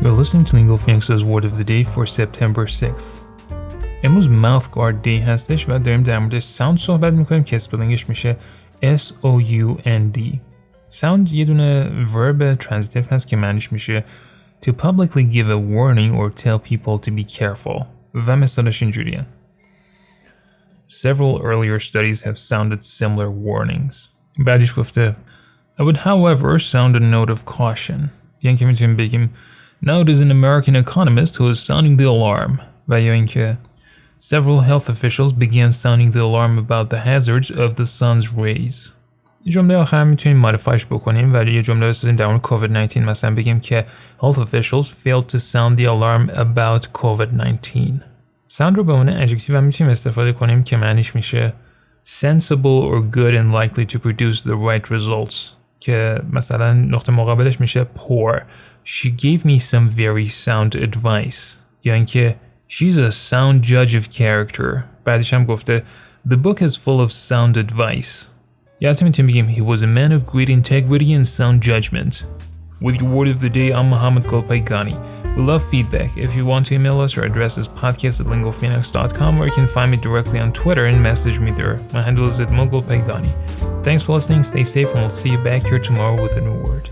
You're listening to Lingo Phoenix's Word of the Day for September 6th. امروز mouth guard day هستش و داریم در مورد sound صحبت میکنیم که اسپلینگش میشه S-O-U-N-D sound یه دونه verb transitive هست که معنیش میشه to publicly give a warning or tell people to be careful و مثالش اینجوریه Several earlier studies have sounded similar warnings. بعدش گفته I would however sound a note of caution. یعنی که میتونیم بگیم Now it is an American economist who is sounding the alarm. و یا اینکه Several health officials began sounding the alarm about the hazards of the sun's rays. جمله آخر میتونیم مادیفایش بکنیم ولی یه جمله بسازیم در مورد کووید 19 مثلا بگیم که health officials failed to sound the alarm about COVID-19 sound رو به عنوان ادجکتیو هم میتونیم استفاده کنیم که معنیش میشه sensible or good and likely to produce the right results که مثلا نقطه مقابلش میشه poor She gave me some very sound advice یا اینکه She's a sound judge of character بعدش هم گفته The book is full of sound advice یا حتی میتونیم بگیم He was a man of great integrity and sound judgment With your word of the day, I'm Mohammad Golpayegani. We love feedback. If you want to email us, our address is podcast at lingophoenix.com or you can find me directly on Twitter and message me there. My handle is at MoeGolpayegani. Thanks for listening, stay safe, and we'll see you back here tomorrow with a new word.